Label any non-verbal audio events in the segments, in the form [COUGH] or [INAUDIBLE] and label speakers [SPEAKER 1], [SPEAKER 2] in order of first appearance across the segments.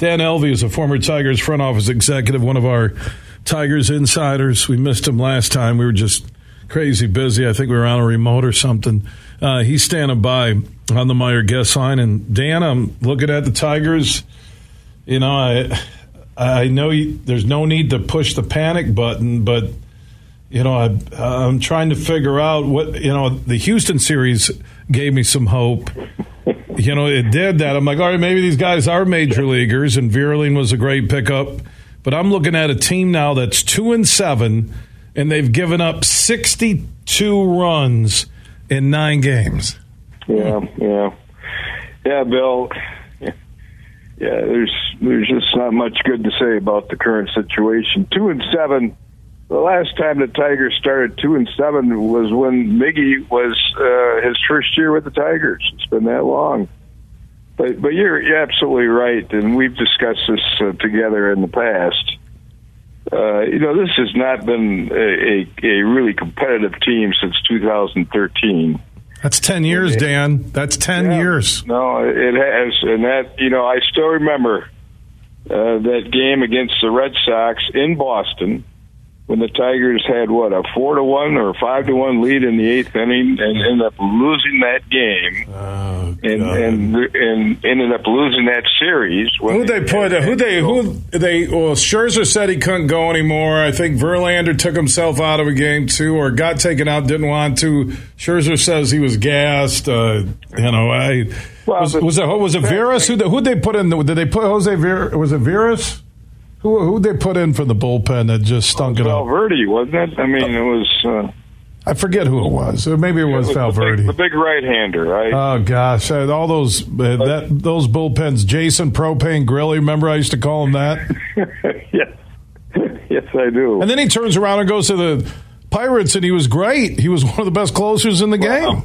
[SPEAKER 1] Dan Elvey is a former Tigers front office executive, one of our Tigers insiders. We missed him last time. We were just crazy busy. I think we were on a remote or something. Uh, he's standing by on the Meijer guest line. And Dan, I'm looking at the Tigers. You know, I I know you, there's no need to push the panic button, but you know, I, I'm trying to figure out what you know. The Houston series gave me some hope. You know, it did that. I'm like, all right, maybe these guys are major leaguers, and Vierling was a great pickup. But I'm looking at a team now that's two and seven, and they've given up 62 runs in nine games.
[SPEAKER 2] Yeah, yeah, yeah, Bill. Yeah, there's there's just not much good to say about the current situation. Two and seven. The last time the Tigers started two and seven was when Miggy was uh, his first year with the Tigers. It's been that long. But but you're, you're absolutely right, and we've discussed this uh, together in the past. Uh, you know, this has not been a, a, a really competitive team since 2013.
[SPEAKER 1] That's 10 years, Dan. That's 10
[SPEAKER 2] Yeah.
[SPEAKER 1] years.
[SPEAKER 2] No, it has, and that you know, I still remember uh, that game against the Red Sox in Boston when the Tigers had what a four to one or five to one lead in the eighth inning and ended up losing that game
[SPEAKER 1] Oh,
[SPEAKER 2] and and and ended up losing that series.
[SPEAKER 1] Who they put? Who they? Who they? Well, Scherzer said he couldn't go anymore. I think Verlander took himself out of a game too, or got taken out, didn't want to. Scherzer says he was gassed. Uh, you know, I
[SPEAKER 2] Well,
[SPEAKER 1] was, was it was it Veras? Who who they put in? The, did they put Jose Ver? Was it Veras? Who who they put in for the bullpen that just stunk it up?
[SPEAKER 2] Valverde, wasn't it? I mean, it was. Uh,
[SPEAKER 1] I forget who it was. Maybe it was
[SPEAKER 2] the big-
[SPEAKER 1] Valverde.
[SPEAKER 2] the big right-hander, right?
[SPEAKER 1] Oh gosh, uh, all those uh, that those bullpens. Jason Propane Grilli. Remember, I used to call him that. [LAUGHS]
[SPEAKER 2] yes, yes, I do.
[SPEAKER 1] And then he turns around and goes to the Pirates, and he was great. He was one of the best closers in the game.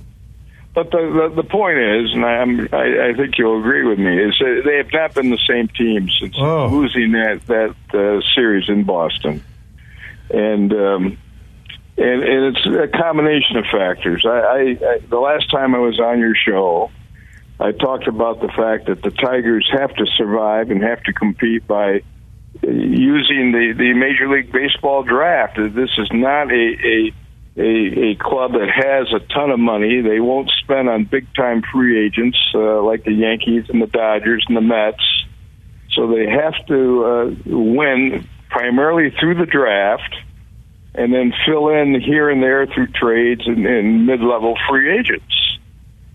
[SPEAKER 2] But the, the the point is, and I, I'm, I, I think you'll agree with me, is that they have not been the same team since
[SPEAKER 1] Oh.
[SPEAKER 2] losing that that uh, series in Boston, and um, and and it's a combination of factors. I, I, I the last time I was on your show, I talked about the fact that the Tigers have to survive and have to compete by using the the Major League Baseball draft. This is not a a a, a club that has a ton of money. They won't spend on big time free agents uh, like the Yankees and the Dodgers and the Mets. So they have to uh, win primarily through the draft and then fill in here and there through trades and, and mid level free agents.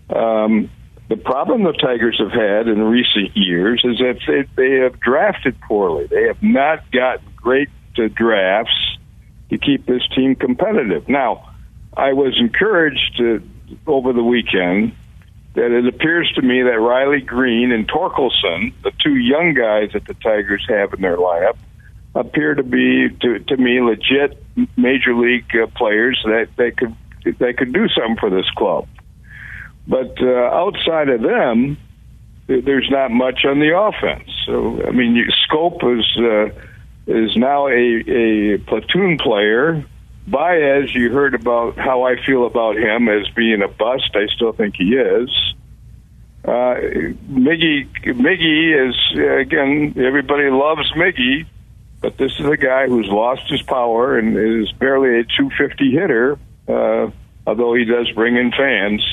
[SPEAKER 2] Um, the problem the Tigers have had in recent years is that they, they have drafted poorly. They have not gotten great uh, drafts to keep this team competitive. Now, I was encouraged uh, over the weekend that it appears to me that Riley Greene and Torkelson, the two young guys that the Tigers have in their lineup, appear to be to, to me legit major league uh, players that they could they could do something for this club. But uh, outside of them, there's not much on the offense. So I mean, you, Schoop is uh, is now a, a platoon player. Baez, you heard about how I feel about him as being a bust. I still think he is. Uh, Miggy, Miggy is again. Everybody loves Miggy, but this is a guy who's lost his power and is barely a 250 hitter. Uh, although he does bring in fans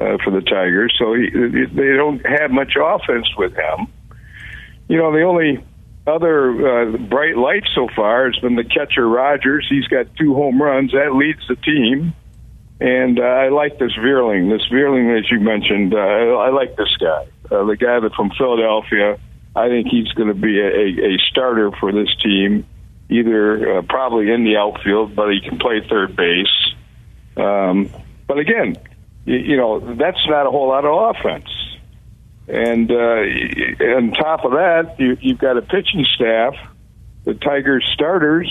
[SPEAKER 2] uh, for the Tigers, so he, they don't have much offense with him. You know, the only other uh, bright light so far has been the catcher Rogers. He's got two home runs. That leads the team. And uh, I like this Vierling. This Vierling, as you mentioned, uh, I like this guy. Uh, the guy that from Philadelphia. I think he's going to be a, a, a starter for this team, either uh, probably in the outfield, but he can play third base. Um, but again, you, you know, that's not a whole lot of offense. And uh, on top of that, you, you've got a pitching staff. The Tigers starters,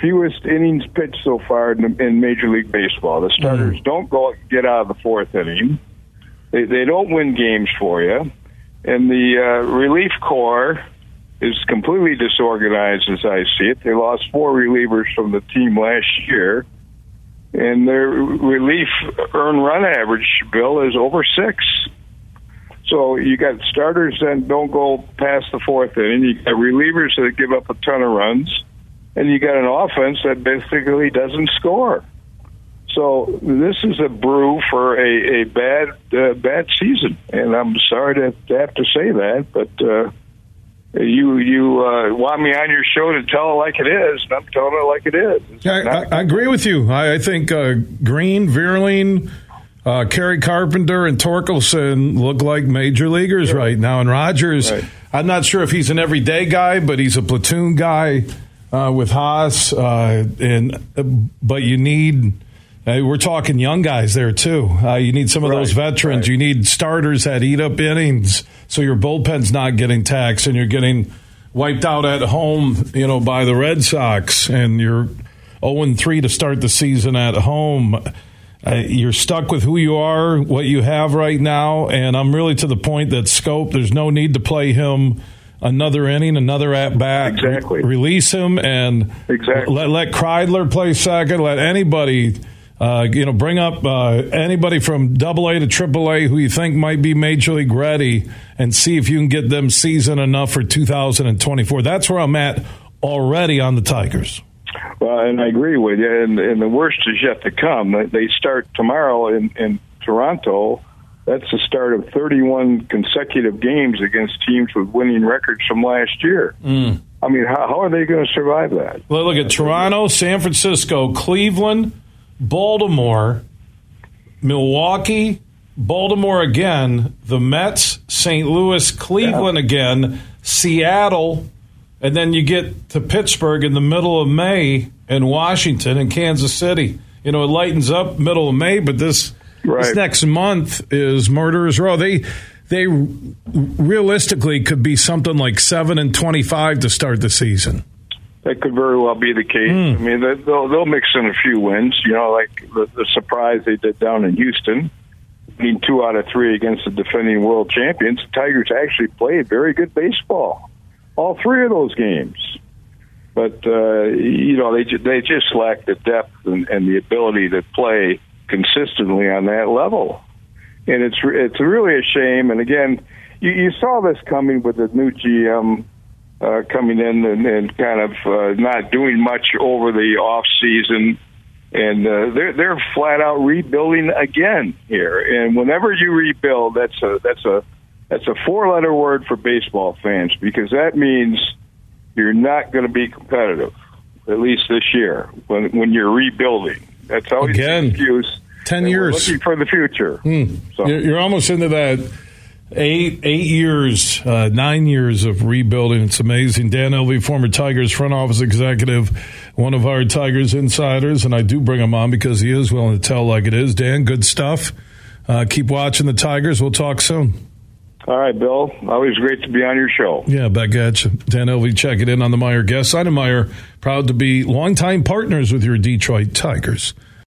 [SPEAKER 2] fewest innings pitched so far in, in Major League Baseball. The starters don't go get out of the fourth inning. They, they don't win games for you. And the uh, relief corps is completely disorganized as I see it. They lost four relievers from the team last year. And their relief earned run average, Bill, is over six. So you got starters that don't go past the fourth inning. You got relievers that give up a ton of runs, and you got an offense that basically doesn't score. So this is a brew for a, a bad uh, bad season, and I'm sorry to, have to say that, but uh, you you uh, want me on your show to tell it like it is, and I'm telling it like it is.
[SPEAKER 1] I, I, I, agree with you. I, I think uh, Greene, Vierling, uh, Kerry Carpenter, and Torkelson look like major leaguers right now. And Rogers, right. I'm not sure if he's an everyday guy, but he's a platoon guy uh, with Haase. Uh, and uh, but you need. we're talking young guys there too. you need some of right. those veterans. Right. You need starters that eat up innings so your bullpen's not getting taxed and you're getting wiped out at home, you know, by the Red Sox and you're 0 3 to start the season at home. Uh, you're stuck with who you are, what you have right now, and I'm really to the point that Schoop, There's no need to play him another inning, another at bat.
[SPEAKER 2] Exactly.
[SPEAKER 1] release him and
[SPEAKER 2] exactly.
[SPEAKER 1] let let Kreidler play second. Let anybody uh, you know, bring up uh, anybody from Double A to Triple A who you think might be major league ready, and see if you can get them season enough for 2024. That's where I'm at already on the Tigers.
[SPEAKER 2] Well, and I agree with you. And, and the worst is yet to come. They start tomorrow in, in Toronto. That's the start of 31 consecutive games against teams with winning records from last year. Mm. I mean, how, how are they going to survive that?
[SPEAKER 1] Well, look at Toronto, San Francisco, Cleveland, Baltimore, Milwaukee, Baltimore again, the Mets, St. Louis, Cleveland yeah. again, Seattle, and then you get to Pittsburgh in the middle of May and Washington and Kansas City. You know, it lightens up middle of May, but this right. this next month is murderers row. They they realistically could be something like seven and twenty five to start the season.
[SPEAKER 2] That could very well be the case. Mm. I mean, they'll they'll mix in a few wins. You know, like the, the surprise they did down in Houston, being two out of three against the defending world champions. The Tigers actually played very good baseball, all three of those games. But uh, you know, they they just lack the depth and, and the ability to play consistently on that level, and it's it's really a shame. And again, you, you saw this coming with the new GM uh, coming in and, and kind of uh, not doing much over the off season, and uh, they're they're flat out rebuilding again here. And whenever you rebuild, that's a that's a that's a four letter word for baseball fans because that means you're not going to be competitive, at least this year when when you're rebuilding. That's always
[SPEAKER 1] again,
[SPEAKER 2] an excuse.
[SPEAKER 1] Ten years
[SPEAKER 2] looking for the future.
[SPEAKER 1] Hmm. So. You're almost into that eight eight years, uh, nine years of rebuilding. It's amazing. Dan Elvey, former Tigers front office executive, one of our Tigers insiders, and I do bring him on because he is willing to tell like it is. Dan, good stuff. Uh, keep watching the Tigers. We'll talk soon.
[SPEAKER 2] All right, Bill. Always great to be on your show.
[SPEAKER 1] Yeah, back at you. Dan Elvey, check it in on the Meijer guest. Meijer, proud to be longtime partners with your Detroit Tigers.